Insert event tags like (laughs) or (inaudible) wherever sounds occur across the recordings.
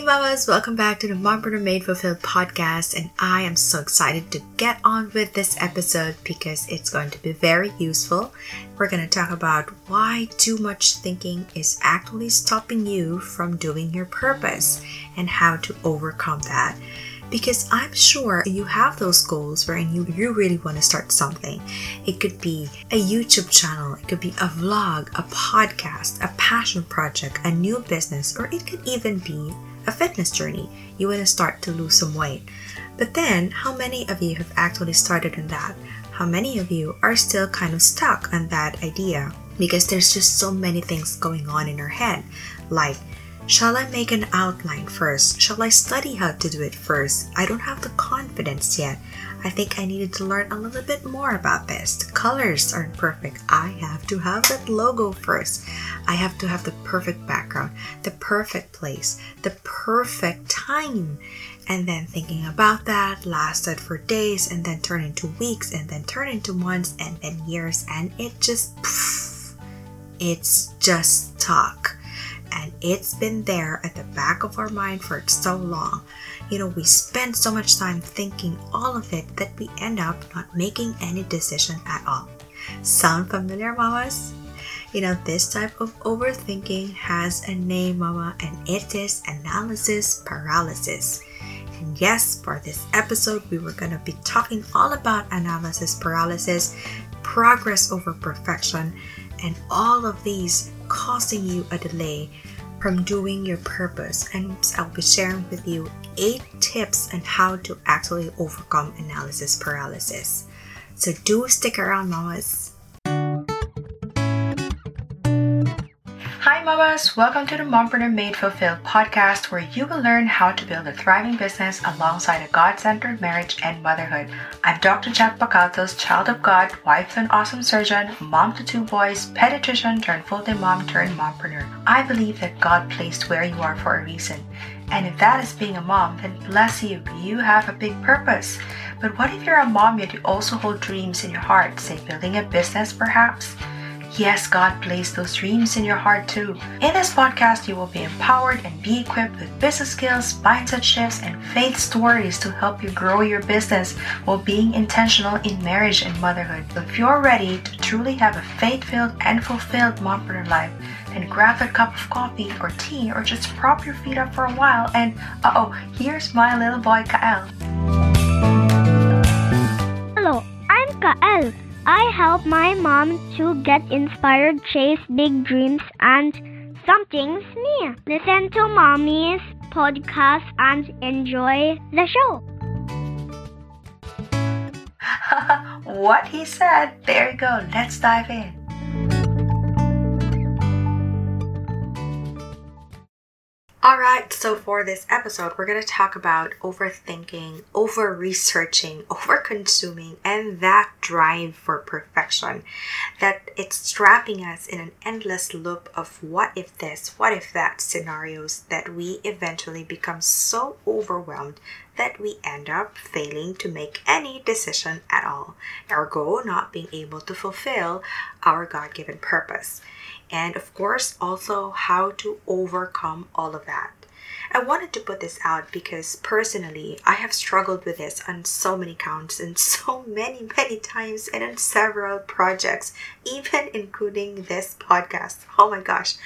Hey mamas, welcome back to the Mompreneur Made Fulfilled podcast and I am so excited to get on with this episode because it's going to be very useful. We're going to talk about why too much thinking is actually stopping you from doing your purpose and how to overcome that. Because I'm sure you have those goals wherein you, you really want to start something. It could be a YouTube channel, it could be a vlog, a podcast, a passion project, a new business, or it could even be a fitness journey. You want to start to lose some weight. But then, how many of you have actually started on that? How many of you are still kind of stuck on that idea? Because there's just so many things going on in our head. Like, shall I make an outline first? Shall I study how to do it first? I don't have the confidence yet. I think I needed to learn a little bit more about this. The colors aren't perfect. I have to have that logo first. I have to have the perfect background, the perfect place, the perfect time. And then thinking about that lasted for days and then turned into weeks and then turned into months and then years. And it just, poof, it's just talk and it's been there at the back of our mind for so long. You know, we spend so much time thinking all of it that we end up not making any decision at all. Sound familiar, mamas? You know, this type of overthinking has a name, mama, and it is analysis paralysis. And yes, for this episode, we were going to be talking all about analysis paralysis, progress over perfection, and all of these causing you a delay from doing your purpose. And I'll be sharing with you eight tips on how to actually overcome analysis paralysis. So do stick around, mamas. Mamas! Welcome to the Mompreneur Made Fulfilled podcast, where you will learn how to build a thriving business alongside a God centered marriage and motherhood. I'm Dr. Jet Bacatos, child of God, wife to an awesome surgeon, mom to two boys, pediatrician turned full time mom turned mompreneur. I believe that God placed where you are for a reason. And if that is being a mom, then bless you, you have a big purpose. But what if you're a mom yet you also hold dreams in your heart, say building a business perhaps? Yes, God placed those dreams in your heart too. In this podcast, you will be empowered and be equipped with business skills, mindset shifts, and faith stories to help you grow your business while being intentional in marriage and motherhood. If you're ready to truly have a faith filled and fulfilled mompreneur life, then grab a cup of coffee or tea or just prop your feet up for a while and uh oh, here's my little boy Kael. Hello, I'm Kael. I help my mom to get inspired, chase big dreams, and something's new. Listen to mommy's podcast and enjoy the show. (laughs) what he said. There you go. Let's dive in. Alright, so for this episode, we're going to talk about overthinking, over researching, (laughs) over consuming, and that drive for perfection. That it's trapping us in an endless loop of what if this, what if that scenarios that we eventually become so overwhelmed that we end up failing to make any decision at all, ergo, not being able to fulfill our God given purpose and of course also how to overcome all of that. I wanted to put this out because personally, I have struggled with this on so many counts and (laughs) so many, many times and on several projects, even including this podcast. Oh my gosh.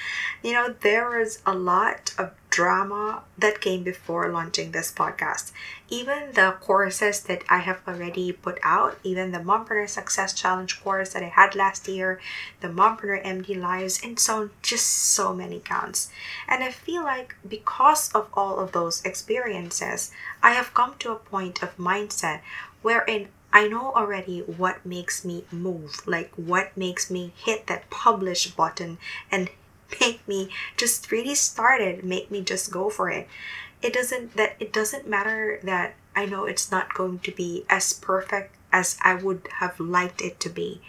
You know, there was a lot of drama that came before launching this podcast. Even the courses that I have already put out, even the Mompreneur Success Challenge course that I had last year, the Mompreneur MD Lives, and so just so many counts. And I feel like because of all of those experiences, I have come to a point of mindset wherein I know already what makes me move, like what makes me hit that publish button and make me just really started make me just go for it it doesn't that it doesn't matter that i know it's not going to be as perfect as i would have liked it to be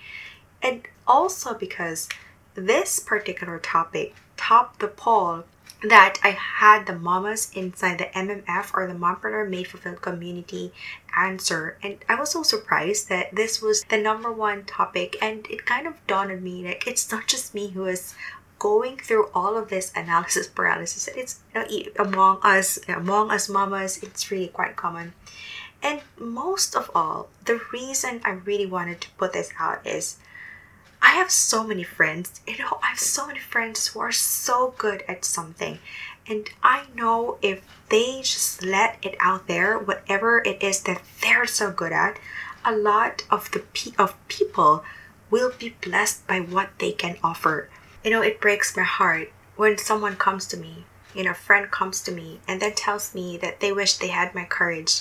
and also because this particular topic topped the poll that I had the mamas inside the MMF or the Mompreneur Made Fulfilled community answer. And I was so surprised that this was the number one topic. And it kind of dawned on me like it's not just me who is going through all of this analysis paralysis. It's you among us, among us mamas, it's really quite common. And most of all, the reason I really wanted to put this out is I have so many friends. You know, I have so many friends who are so good at something. And I know if they just let it out there, whatever it is that they're so good at, a lot of the pe- of people will be blessed by what they can offer. You know, it breaks my heart when someone comes to me, you know, a friend comes to me and then tells me that they wish they had my courage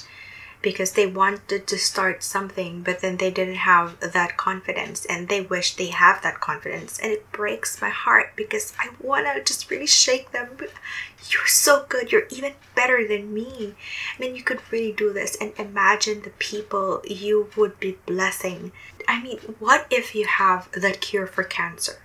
because they wanted to start something but then they didn't have that confidence and they wish they have that confidence. And it breaks my heart because i want to just really shake them. You're so good. You're even better than me. I mean you could really do this and imagine the people you would be blessing. I mean what if you have that cure for cancer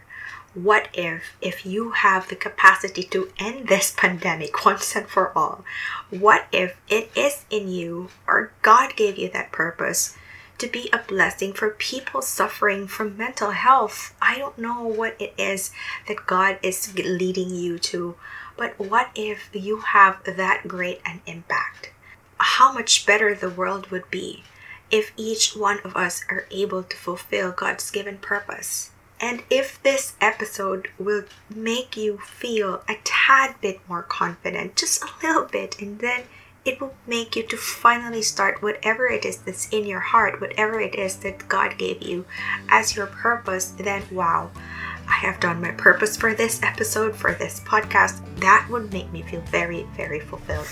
what if if you have the capacity to end this pandemic (laughs) once and for all? What if it is in you or god gave you that purpose to be a blessing for people suffering from mental health? I don't know what it is that god is leading you to but what if you have that great an impact? How much better the world would be if each one of us are able to fulfill god's given purpose and if this episode will make you feel a tad bit more confident, just a little bit, and then it will make you to finally start whatever it is that's in your heart, whatever it is that God gave you as your purpose, then wow, I have done my purpose for this episode, for this podcast. That would make me feel very, very fulfilled.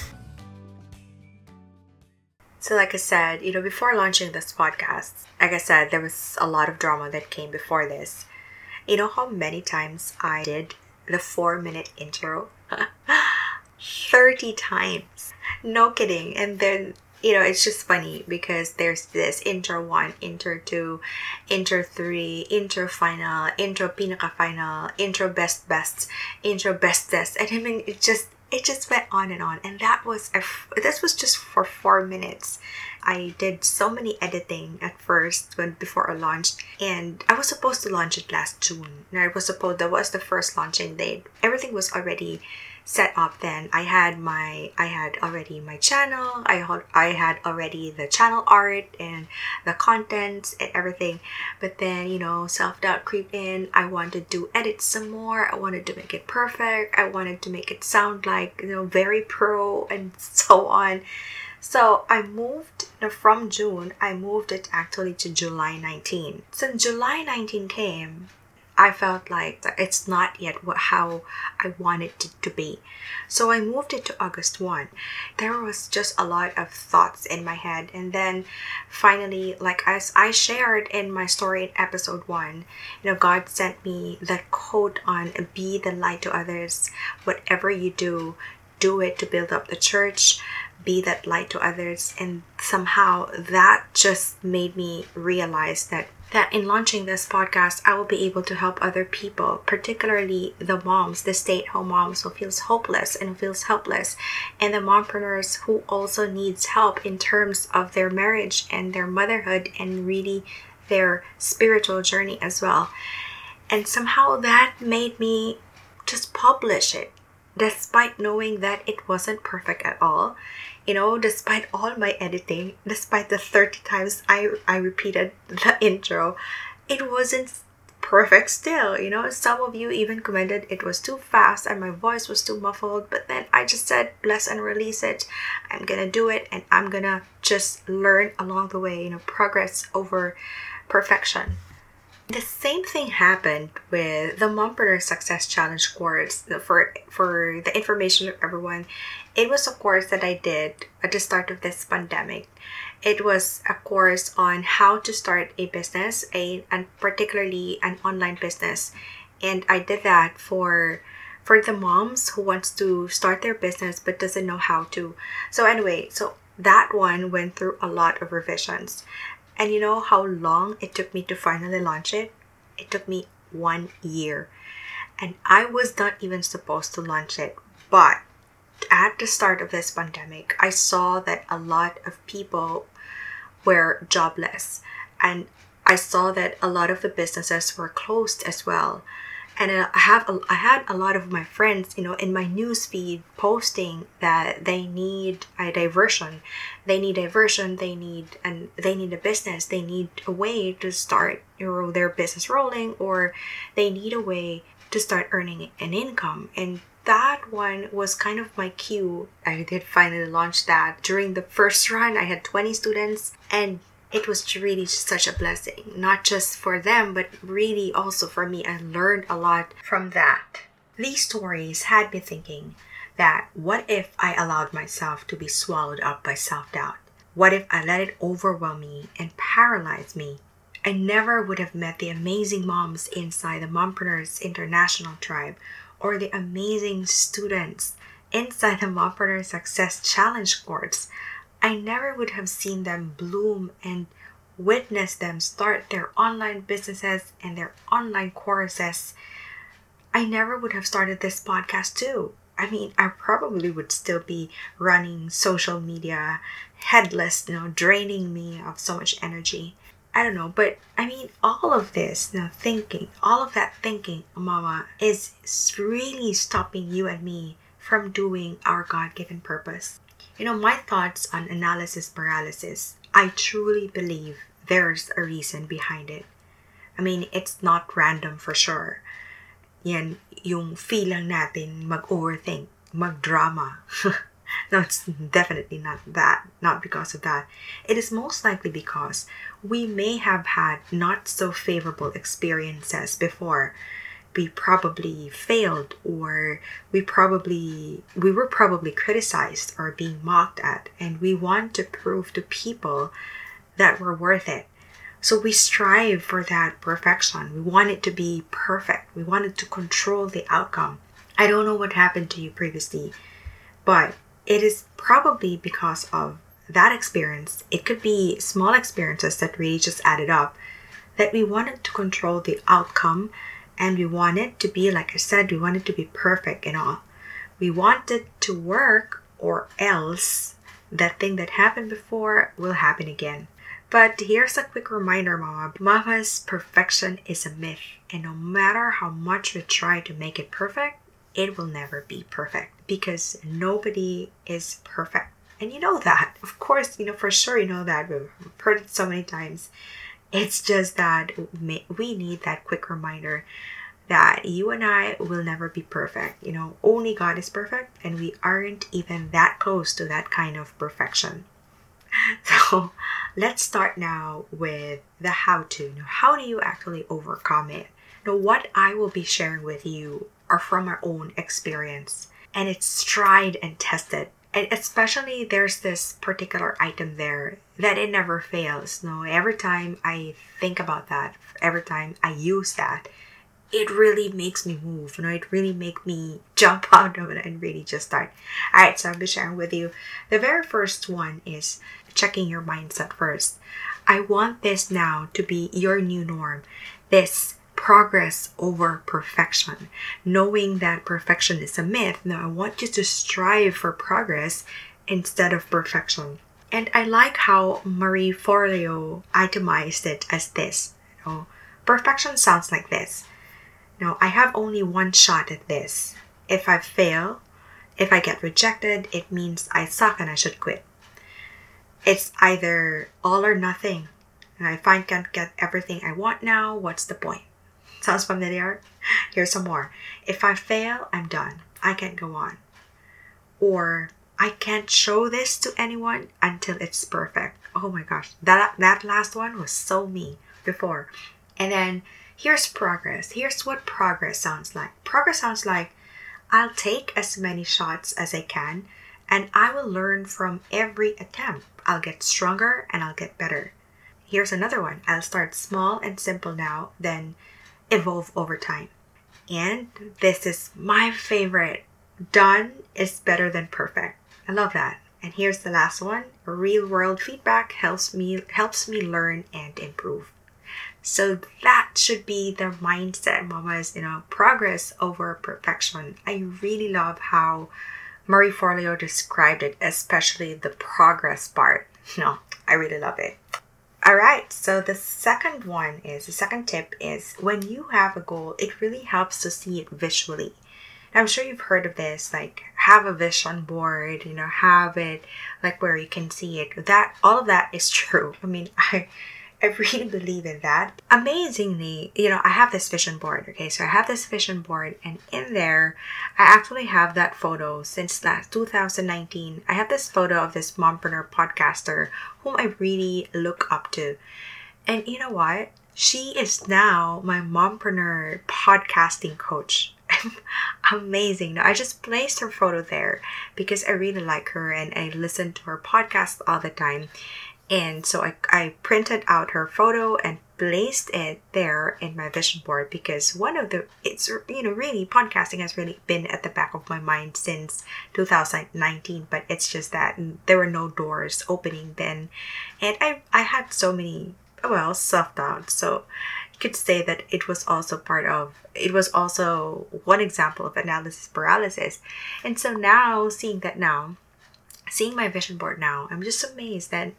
So, like I said, you know, before launching this podcast, like I said, there was a lot of drama that came before this. You know how many times I did the four minute intro? (laughs) 30 times. No kidding. And then, you know, it's just funny because there's this intro one, intro two, intro three, intro final, intro pinaka final, intro best best, intro bestest. And I mean, it just, it just went on and on. And that was, a, this was just for four minutes. I did so many editing at first when before I launched, and I was supposed to launch it last June. And I was supposed that was the first launching date. Everything was already set up then. I had my i had already my channel i had i had already the channel art and the contents and everything. But then you know self-doubt creep in. I wanted to edit some more. I wanted to make it perfect. I wanted to make it sound like you know very pro and (laughs) so on. So I moved from June, I moved it actually to July 19. So July 19 came, I felt like it's not yet how I wanted it to be. So I moved it to August 1. There was just a lot of thoughts in my head. And then finally, like as I shared in my story in episode 1, you know, God sent me that quote on be the light to others. Whatever you do, do it to build up the church be that light to others and somehow that just made me realize that that in launching this podcast i will be able to help other people particularly the moms the stay-at-home moms who feels hopeless and feels helpless and the mompreneurs who also needs help in terms of their marriage and their motherhood and really their spiritual journey as well. And somehow that made me just publish it despite knowing that it wasn't perfect at all you know despite all my editing despite the 30 times i i repeated the (laughs) intro it wasn't perfect still you know. Some of you even commented it was too fast and my voice was too muffled but then i just said bless and release it. I'm gonna do it and i'm gonna just learn along the way you know progress over perfection the same thing happened with the Mompreneur Success Challenge course. For for the information of everyone, it was a course that I did at the start of this pandemic. It was a course on how to start a business, a and particularly an online business, and I did that for for the moms who wants to start their business but doesn't know how to. So anyway, so that one went through a lot of revisions. And you know how long it took me to finally launch it? It took me one year. And I was not even supposed to launch it. But at the start of this pandemic, I saw that a lot of people were jobless. And I saw that a lot of the businesses were closed as well. And I have a, I had a lot of my friends, you know, in my newsfeed posting that they need a diversion, they need diversion, they need and they need a business, they need a way to start you know, their business rolling, or they need a way to start earning an income. And that one was kind of my cue. I did finally launch that during the first (laughs) run. I had 20 students, and it was really such a blessing, not just for them, but really also for me. I learned a lot from that. These stories had me thinking that what if I allowed myself to be swallowed up by self doubt? What if I let it overwhelm me and paralyze me? I never would have met the amazing moms inside the Mompreneurs International Tribe or the amazing students inside the Mompreneur Success Challenge course I never would have seen them bloom and witness them start their online businesses and their online courses. I never would have started this podcast too. I mean, I probably would still be running social media headless, you know, draining me of so much energy. I don't know, but I mean, all of this, you know, thinking, all of that thinking, Mama, is really stopping you and me from doing our God given purpose. You know, my thoughts on analysis paralysis, I truly believe there's a reason behind it. I mean, it's not random for sure. Yan, yung feeling natin mag-overthink, mag-drama. (laughs) no, it's definitely not that, not because of that. It is most likely because we may have had not so favorable experiences before we probably failed or we probably we were probably criticized or being mocked at and we want to prove to people that we're worth it. So we strive for that perfection. We want it to be perfect. We wanted to control the outcome. I don't know what happened to you previously but it is probably because of that experience. It could be small experiences that really just added up that we wanted to control the outcome and we want it to be like i said we want it to be perfect and all. We want it to work or else that thing that happened before will happen again. But here's a quick reminder mama. Mama's perfection is a myth and no matter how much we try to make it perfect it will never be perfect because nobody is perfect. And you know that. Of course you know for sure you know that. We've heard it so many times it's just that we need that quick reminder that you and I will never be perfect. You know, only God is perfect, and we aren't even that close to that kind of perfection. (laughs) So, let's start now with the how to. How do you actually overcome it? Now, what I will be sharing with you are from my own experience, and it's tried and tested and especially there's this particular item there that it never fails no every time i think about that every time i use that it really makes me move you know it really make me (laughs) jump out of it and really just start. All right so i'll be sharing with you. The very first one is checking your mindset first. I want this now to be your new norm. This progress over perfection. Knowing that perfection is a myth, now I want you to strive for progress instead of perfection. And I like how Marie Forleo itemized it as this. You know, perfection sounds like this. Now, I have only one shot at this. If I fail, if I get rejected, it means I suck and I should quit. It's either all or nothing. And if I can't get everything I want now, what's the point? Sounds familiar? Here's some more. If I fail, I'm done. I can't go on. Or I can't show this to anyone until it's perfect. Oh my gosh, that that last one was so me before. And then here's progress. Here's what progress sounds like. Progress sounds like I'll take as many shots as I can and I will learn from every attempt. I'll get stronger and I'll get better. Here's another one. I'll start small and simple now, then evolve over time. And this is my favorite. Done is better than perfect. I love that. And here's the last one. Real world feedback helps me helps me learn and improve. So that should be the mindset, mamas, you know, progress over perfection. I really love how Marie Forleo described it, especially the progress part. (laughs) No, I really love it. All right, so the second one is the second tip is when you have a goal, it really helps to see it visually. I'm sure you've heard of this, like have a vision board, you know, have it like where you can see it. That all of that is (laughs) true. I mean, I I really believe in that. Amazingly, you know, I have this vision board. Okay, so I have this vision board, and in there, I actually have that photo since last 2019. I have this photo of this mompreneur podcaster whom I really look up to. And you know what? She is now my mompreneur podcasting coach. (laughs) Amazing. I just placed her photo there because I really like her and I listen to her podcast all the time. And so I, I printed out her photo and placed it there in my vision board because one of the it's you know really podcasting has really been at the back of my mind since 2019 but it's just that there were no doors opening then. And i i had so many well self-doubt so you could say that it was also part of it was also one example of analysis paralysis. And so now seeing that now seeing my vision board now i'm just amazed that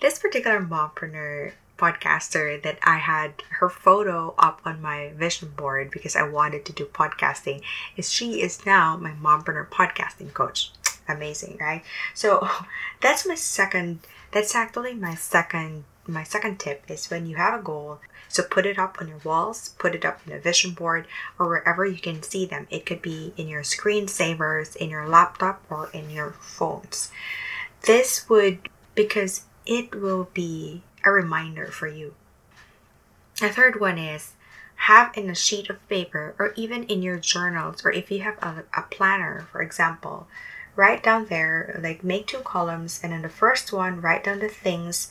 this particular mompreneur podcaster that I had her photo up on my vision board because I wanted to do podcasting is she is now my mompreneur podcasting coach. Amazing, right? So (laughs) that's my second that's actually my second my second tip is when you have a goal so put it up on your walls put it up in a vision board or wherever you can see them it could be in your screensavers in your laptop or in your phones this would because it will be a reminder for you. The third one is have in a sheet of paper or even in your journals or if you have a, a planner, for example, write down there, like make two columns, and in the first one, write down the things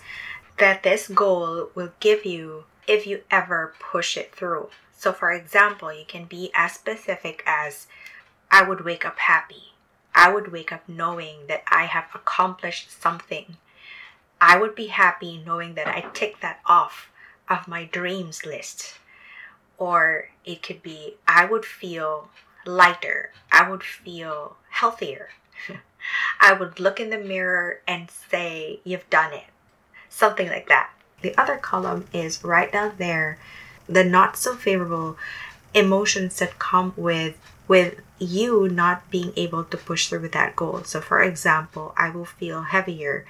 that this goal will give you if you ever push it through. So, for example, you can be as specific as I would wake up happy. I would wake up knowing that I have accomplished something. I would be happy knowing that I ticked that off of my dreams list. Or it could be, I would feel lighter. I would feel healthier. (laughs) I would look in the mirror and say, You've done it. Something like that. The other column is right down there the not so favorable emotions that come with with you not being able to push through with that goal. So for example, I will feel heavier.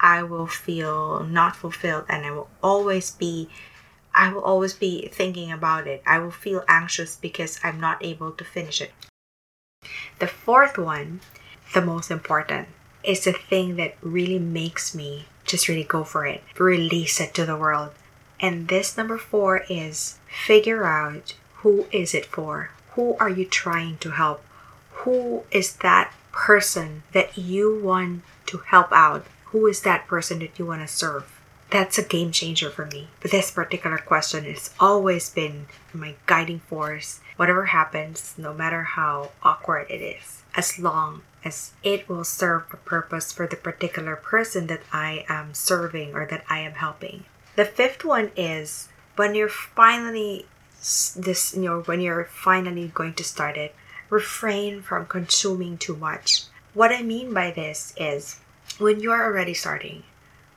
I will feel not fulfilled and I will always be I will always be thinking about it. I will feel anxious because I'm not able to finish it. The fourth one, the most important, is the thing that really makes me just really go for it, release it to the world. And this number 4 is figure out who is it for? Who are you trying to help? Who is that person that you want to help out? Who is that person that you want to serve? That's a game changer for me. But this particular question has always been my guiding force. Whatever happens, no matter how awkward it is, as long as it will serve a purpose for the particular person that I am serving or that I am helping. The fifth one is when you're finally this you know when you're finally going to start it, refrain from consuming too much. What I mean by this is when you are already starting,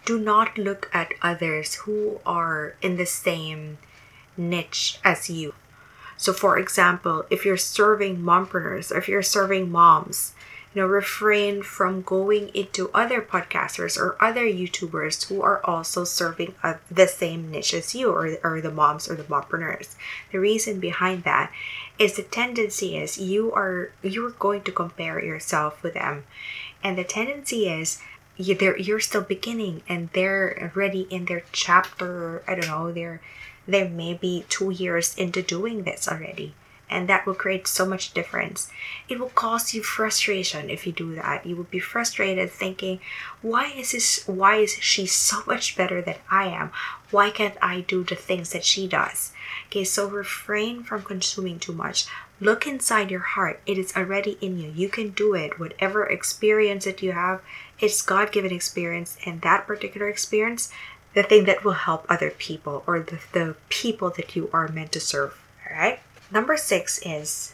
do not look at others who are in the same niche as you. So, for example, if you're serving mompreneurs, or if you're serving moms, you know, refrain from going into other podcasters or other YouTubers who are also serving the same niche as you, or, or the moms or the mompreneurs. The reason behind that is the tendency is you are you're going to compare yourself with them and the tendency is you're, you're still beginning and they're already in their chapter i don't know they're they're maybe two years into doing this already. And that will create so much difference. It will cause you frustration if you do that. You will be frustrated thinking why is this why is she so much better than i am? Why can't i do the things that she does? Okay so refrain from consuming too much Look inside your heart. It is already in you. You can do it. Whatever experience that you have, it's God given experience. And that particular experience, the thing that will help other people or the, the people that you are meant to serve. All right. Number six is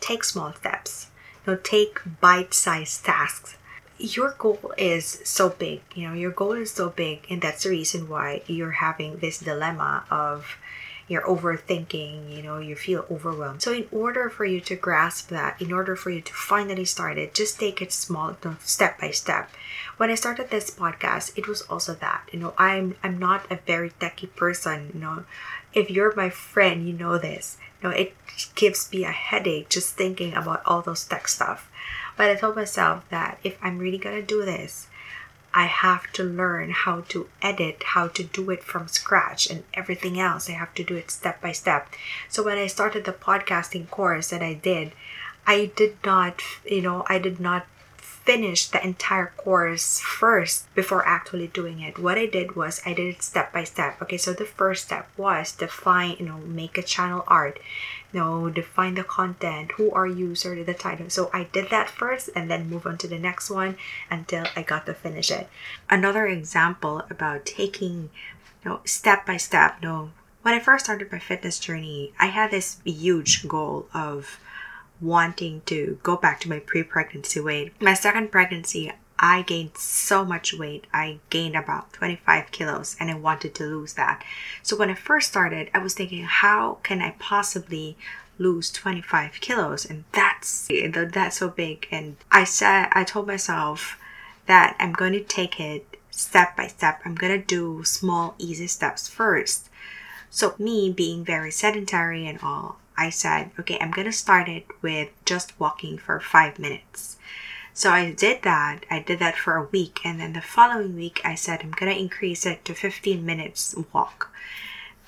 take small steps. You know, take bite sized tasks. your goal is so big, you know, your goal is so big, and that's the reason why you're having this dilemma of you're overthinking, you know, you feel overwhelmed. So, in order for you to grasp that, in order for you to finally start it, just take it small, step by step. When I started this podcast, it was also that, you know, I'm I'm not a very techy person, you know. If you're my friend, you know this. You know, it gives me a headache just thinking about all those tech stuff. But I told myself that if I'm really gonna do this, I have to learn how to edit, how to do it from scratch, and everything else. I have to do it step by step. So when I started the podcasting course that I did, I did not, you know, I did not finish the entire course first before actually doing it. What I did was I did it step by step. Okay, so the first step was define, you know, make a channel art know, define the content, who are you, sort of the title. So I did that first and then move on to the next one until I got to finish it. Another example about taking you know, step by step, you know, when I first started my fitness journey, I had this huge goal of wanting to go back to my pre-pregnancy weight. My second pregnancy, I gained so much weight. I gained about 25 kilos and I wanted to lose that. So when I first started, I was thinking, how can I possibly lose 25 kilos? And that's that's so big. And I said, I told myself that I'm going to take it step by step. I'm going to do small, easy steps first. So me being very sedentary and all, I said, okay, I'm going to start it with just walking for five minutes. So I did that. I did that for a week. And then the following week, I said, I'm going to increase it to 15 minutes walk.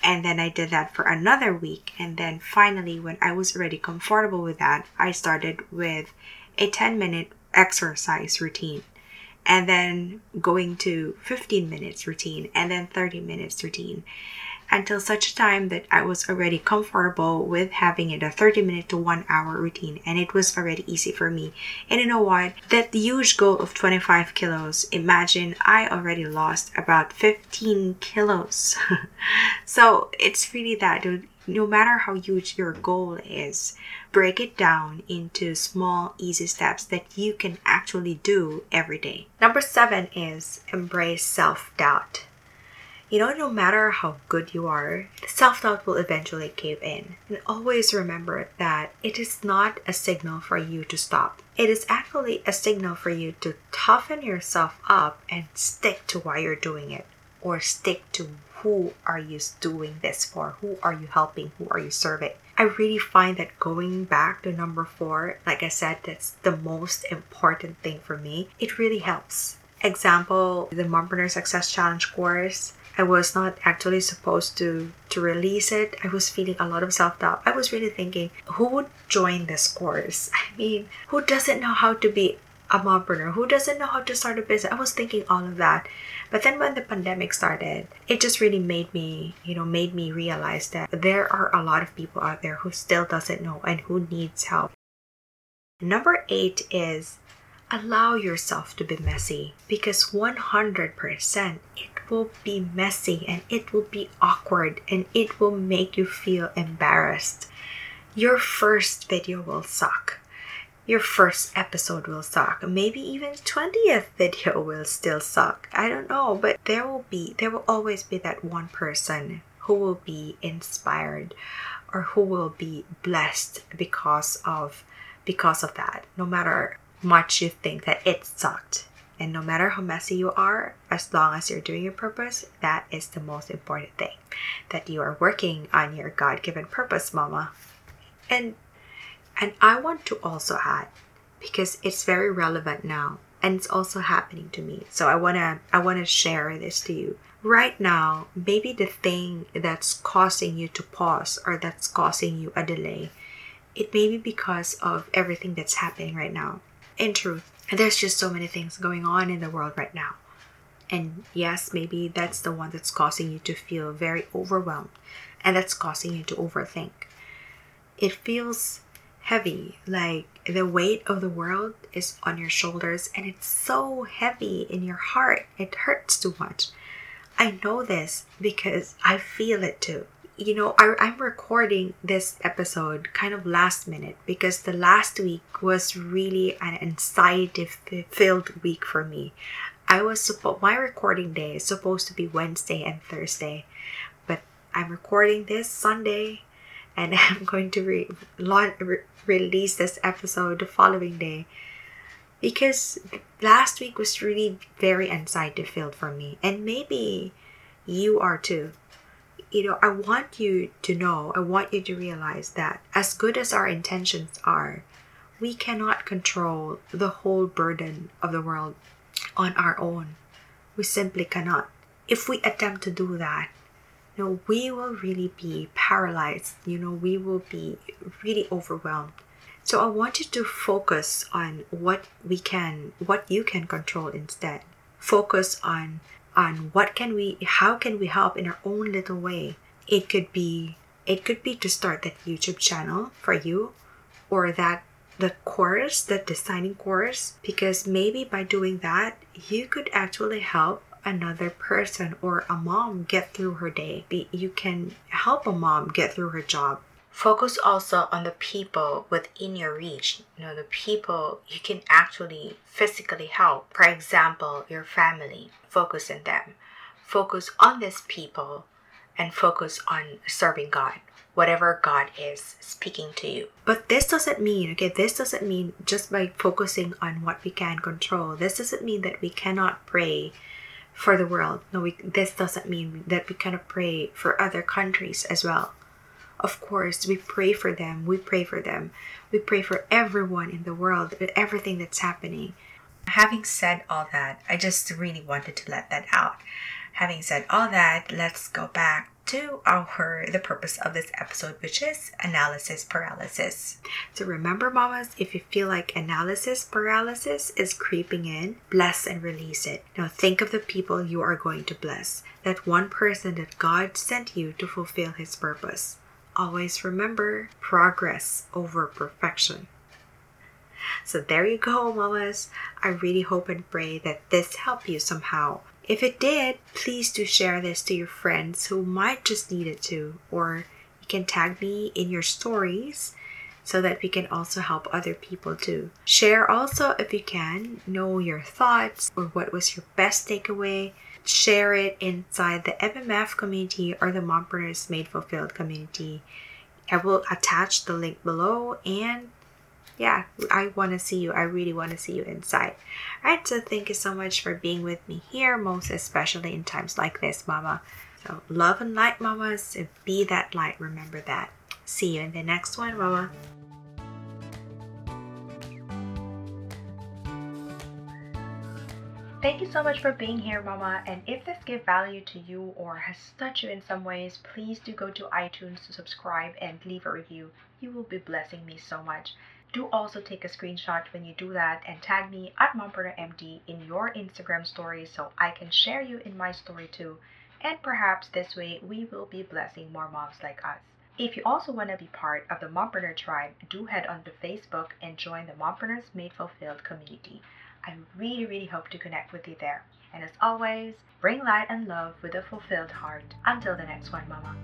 And then I did that for another week. And then finally, when I was already comfortable with that, I started with a 10 minute exercise routine. And then going to 15 minutes routine and then 30 minutes routine until such a time that I was already comfortable with having it a 30 minute to 1 hour routine and it was already easy for me. And you know what? That huge goal of 25 kilos, imagine I already lost about 15 kilos. (laughs) so it's really that. No matter how huge your goal is, break it down into small, easy steps that you can actually do every day. Number seven is embrace self doubt you know, no matter how good you are, self doubt will eventually cave in. And always remember that it is not a signal for you to stop. It is actually a signal for you to toughen yourself up and stick to why you're doing it or stick to who are you doing this for? Who are you helping? Who are you serving? I really find that going back to number four, like I said, that's the most important thing for me. It really helps. Example, the Mompreneur Success Challenge course I was not actually supposed to to release it. I was feeling a lot of self-doubt. I was really thinking, who would join this course? (laughs) I mean, who doesn't know how to be a mompreneur? Who doesn't know how to start a business? I was thinking all of that. But then when the pandemic started, it just really made me, you know, made me realize that there are a lot of people out there who still doesn't know and who needs help. Number 8 is allow yourself to be messy because 100% it will be messy and it will be awkward and it will make you feel embarrassed. Your first video will suck. Your first episode will suck. Maybe even 20th video (laughs) will still suck. I don't know, but there will be there will always be that one person who will be inspired or who will be blessed because of because of that. No matter much you think that it sucked and no matter how messy you are, as long as you're doing your purpose, that is the most important thing. That you are working on your God given purpose, mama. And and I want to also add, because it's very relevant now and it's also happening to me. So I wanna I wanna share this to you. Right now, maybe the thing that's causing you to pause or that's causing you a delay, it may be because of everything that's happening right now. In truth, and there's just so many things going on in the world right now. And yes, maybe that's the one that's causing you to feel very overwhelmed and that's causing you to overthink. It feels heavy, like the weight of the world is on your shoulders and it's so heavy in your heart. It hurts too much. I know this because I feel it too. You know, I, I'm recording this episode kind of last minute because the last week was really an anxiety filled week for me. I was supposed my recording day is supposed to be Wednesday and Thursday, but I'm recording this Sunday, and (laughs) I'm going to re- re- release this episode the following day because last week was really very anxiety filled for me, and maybe you are too. You know, I want you to know, I want you to realize that as good as our intentions are, we cannot control the whole burden of the world on our own. We simply cannot. If we attempt to do that, you know, we will really be paralyzed. You know, we will be really overwhelmed. So I want you to focus on what we can, what you can control instead. Focus on on what can we, how can we help in our own little way. It could be, it could be to start that YouTube channel for you, or that the course, the designing course, because maybe by doing that, you could actually help another person or a mom get through her day. You can help a mom get through her job. Focus also on the people within your reach, you know, the people you can actually physically help. For example, your family. Focus on them. Focus on these people and focus on serving God whatever God is speaking to you. But this doesn't mean, okay, this doesn't mean just by focusing on what we can control, this doesn't mean that we cannot pray for the world. No, we, this doesn't mean that we cannot pray for other countries as well. Of course, we pray for them. We pray for them. We pray for everyone in the world, everything that's happening. Having said all that, I just really wanted to let that out. Having said all that, let's go back to our the purpose of this episode, which is analysis paralysis. So remember, mamas, if you feel like analysis paralysis is creeping in, bless and release it. Now think of the people you are going to bless. That one person that God sent you to fulfill his purpose. Always remember progress over perfection. So there you go, mamas. I really hope and pray that this helped you somehow if it did, please do share this to your friends who might just need it to, or you can tag me in your stories so that we can also help other people too. Share also if you can, know your thoughts or what was your best takeaway. Share it inside the MMF community or the Mompreneurs Made Fulfilled community. I will attach the link below and yeah, I want to see you. I really want to see you inside. All right, so thank you so much for being with me here, most especially in times like this, Mama. So, love and light, Mamas. Be that light. Remember that. See you in the next one, Mama. Thank you so much for being here, Mama. And if this gave value to you or has touched you in some ways, please do go to iTunes to subscribe and leave a review. You will be blessing me so much do also take a screenshot when you do that and tag me at MompreneurMD in your Instagram story so I can share you in my story too. And perhaps this way we will be blessing more moms like us. If you also want to be part of the Mompreneur tribe, do head on to Facebook and join the Mompreneurs Made Fulfilled community. I really, really hope to connect with you there. And as always, bring light and love with a fulfilled heart. Until the next one, Mama.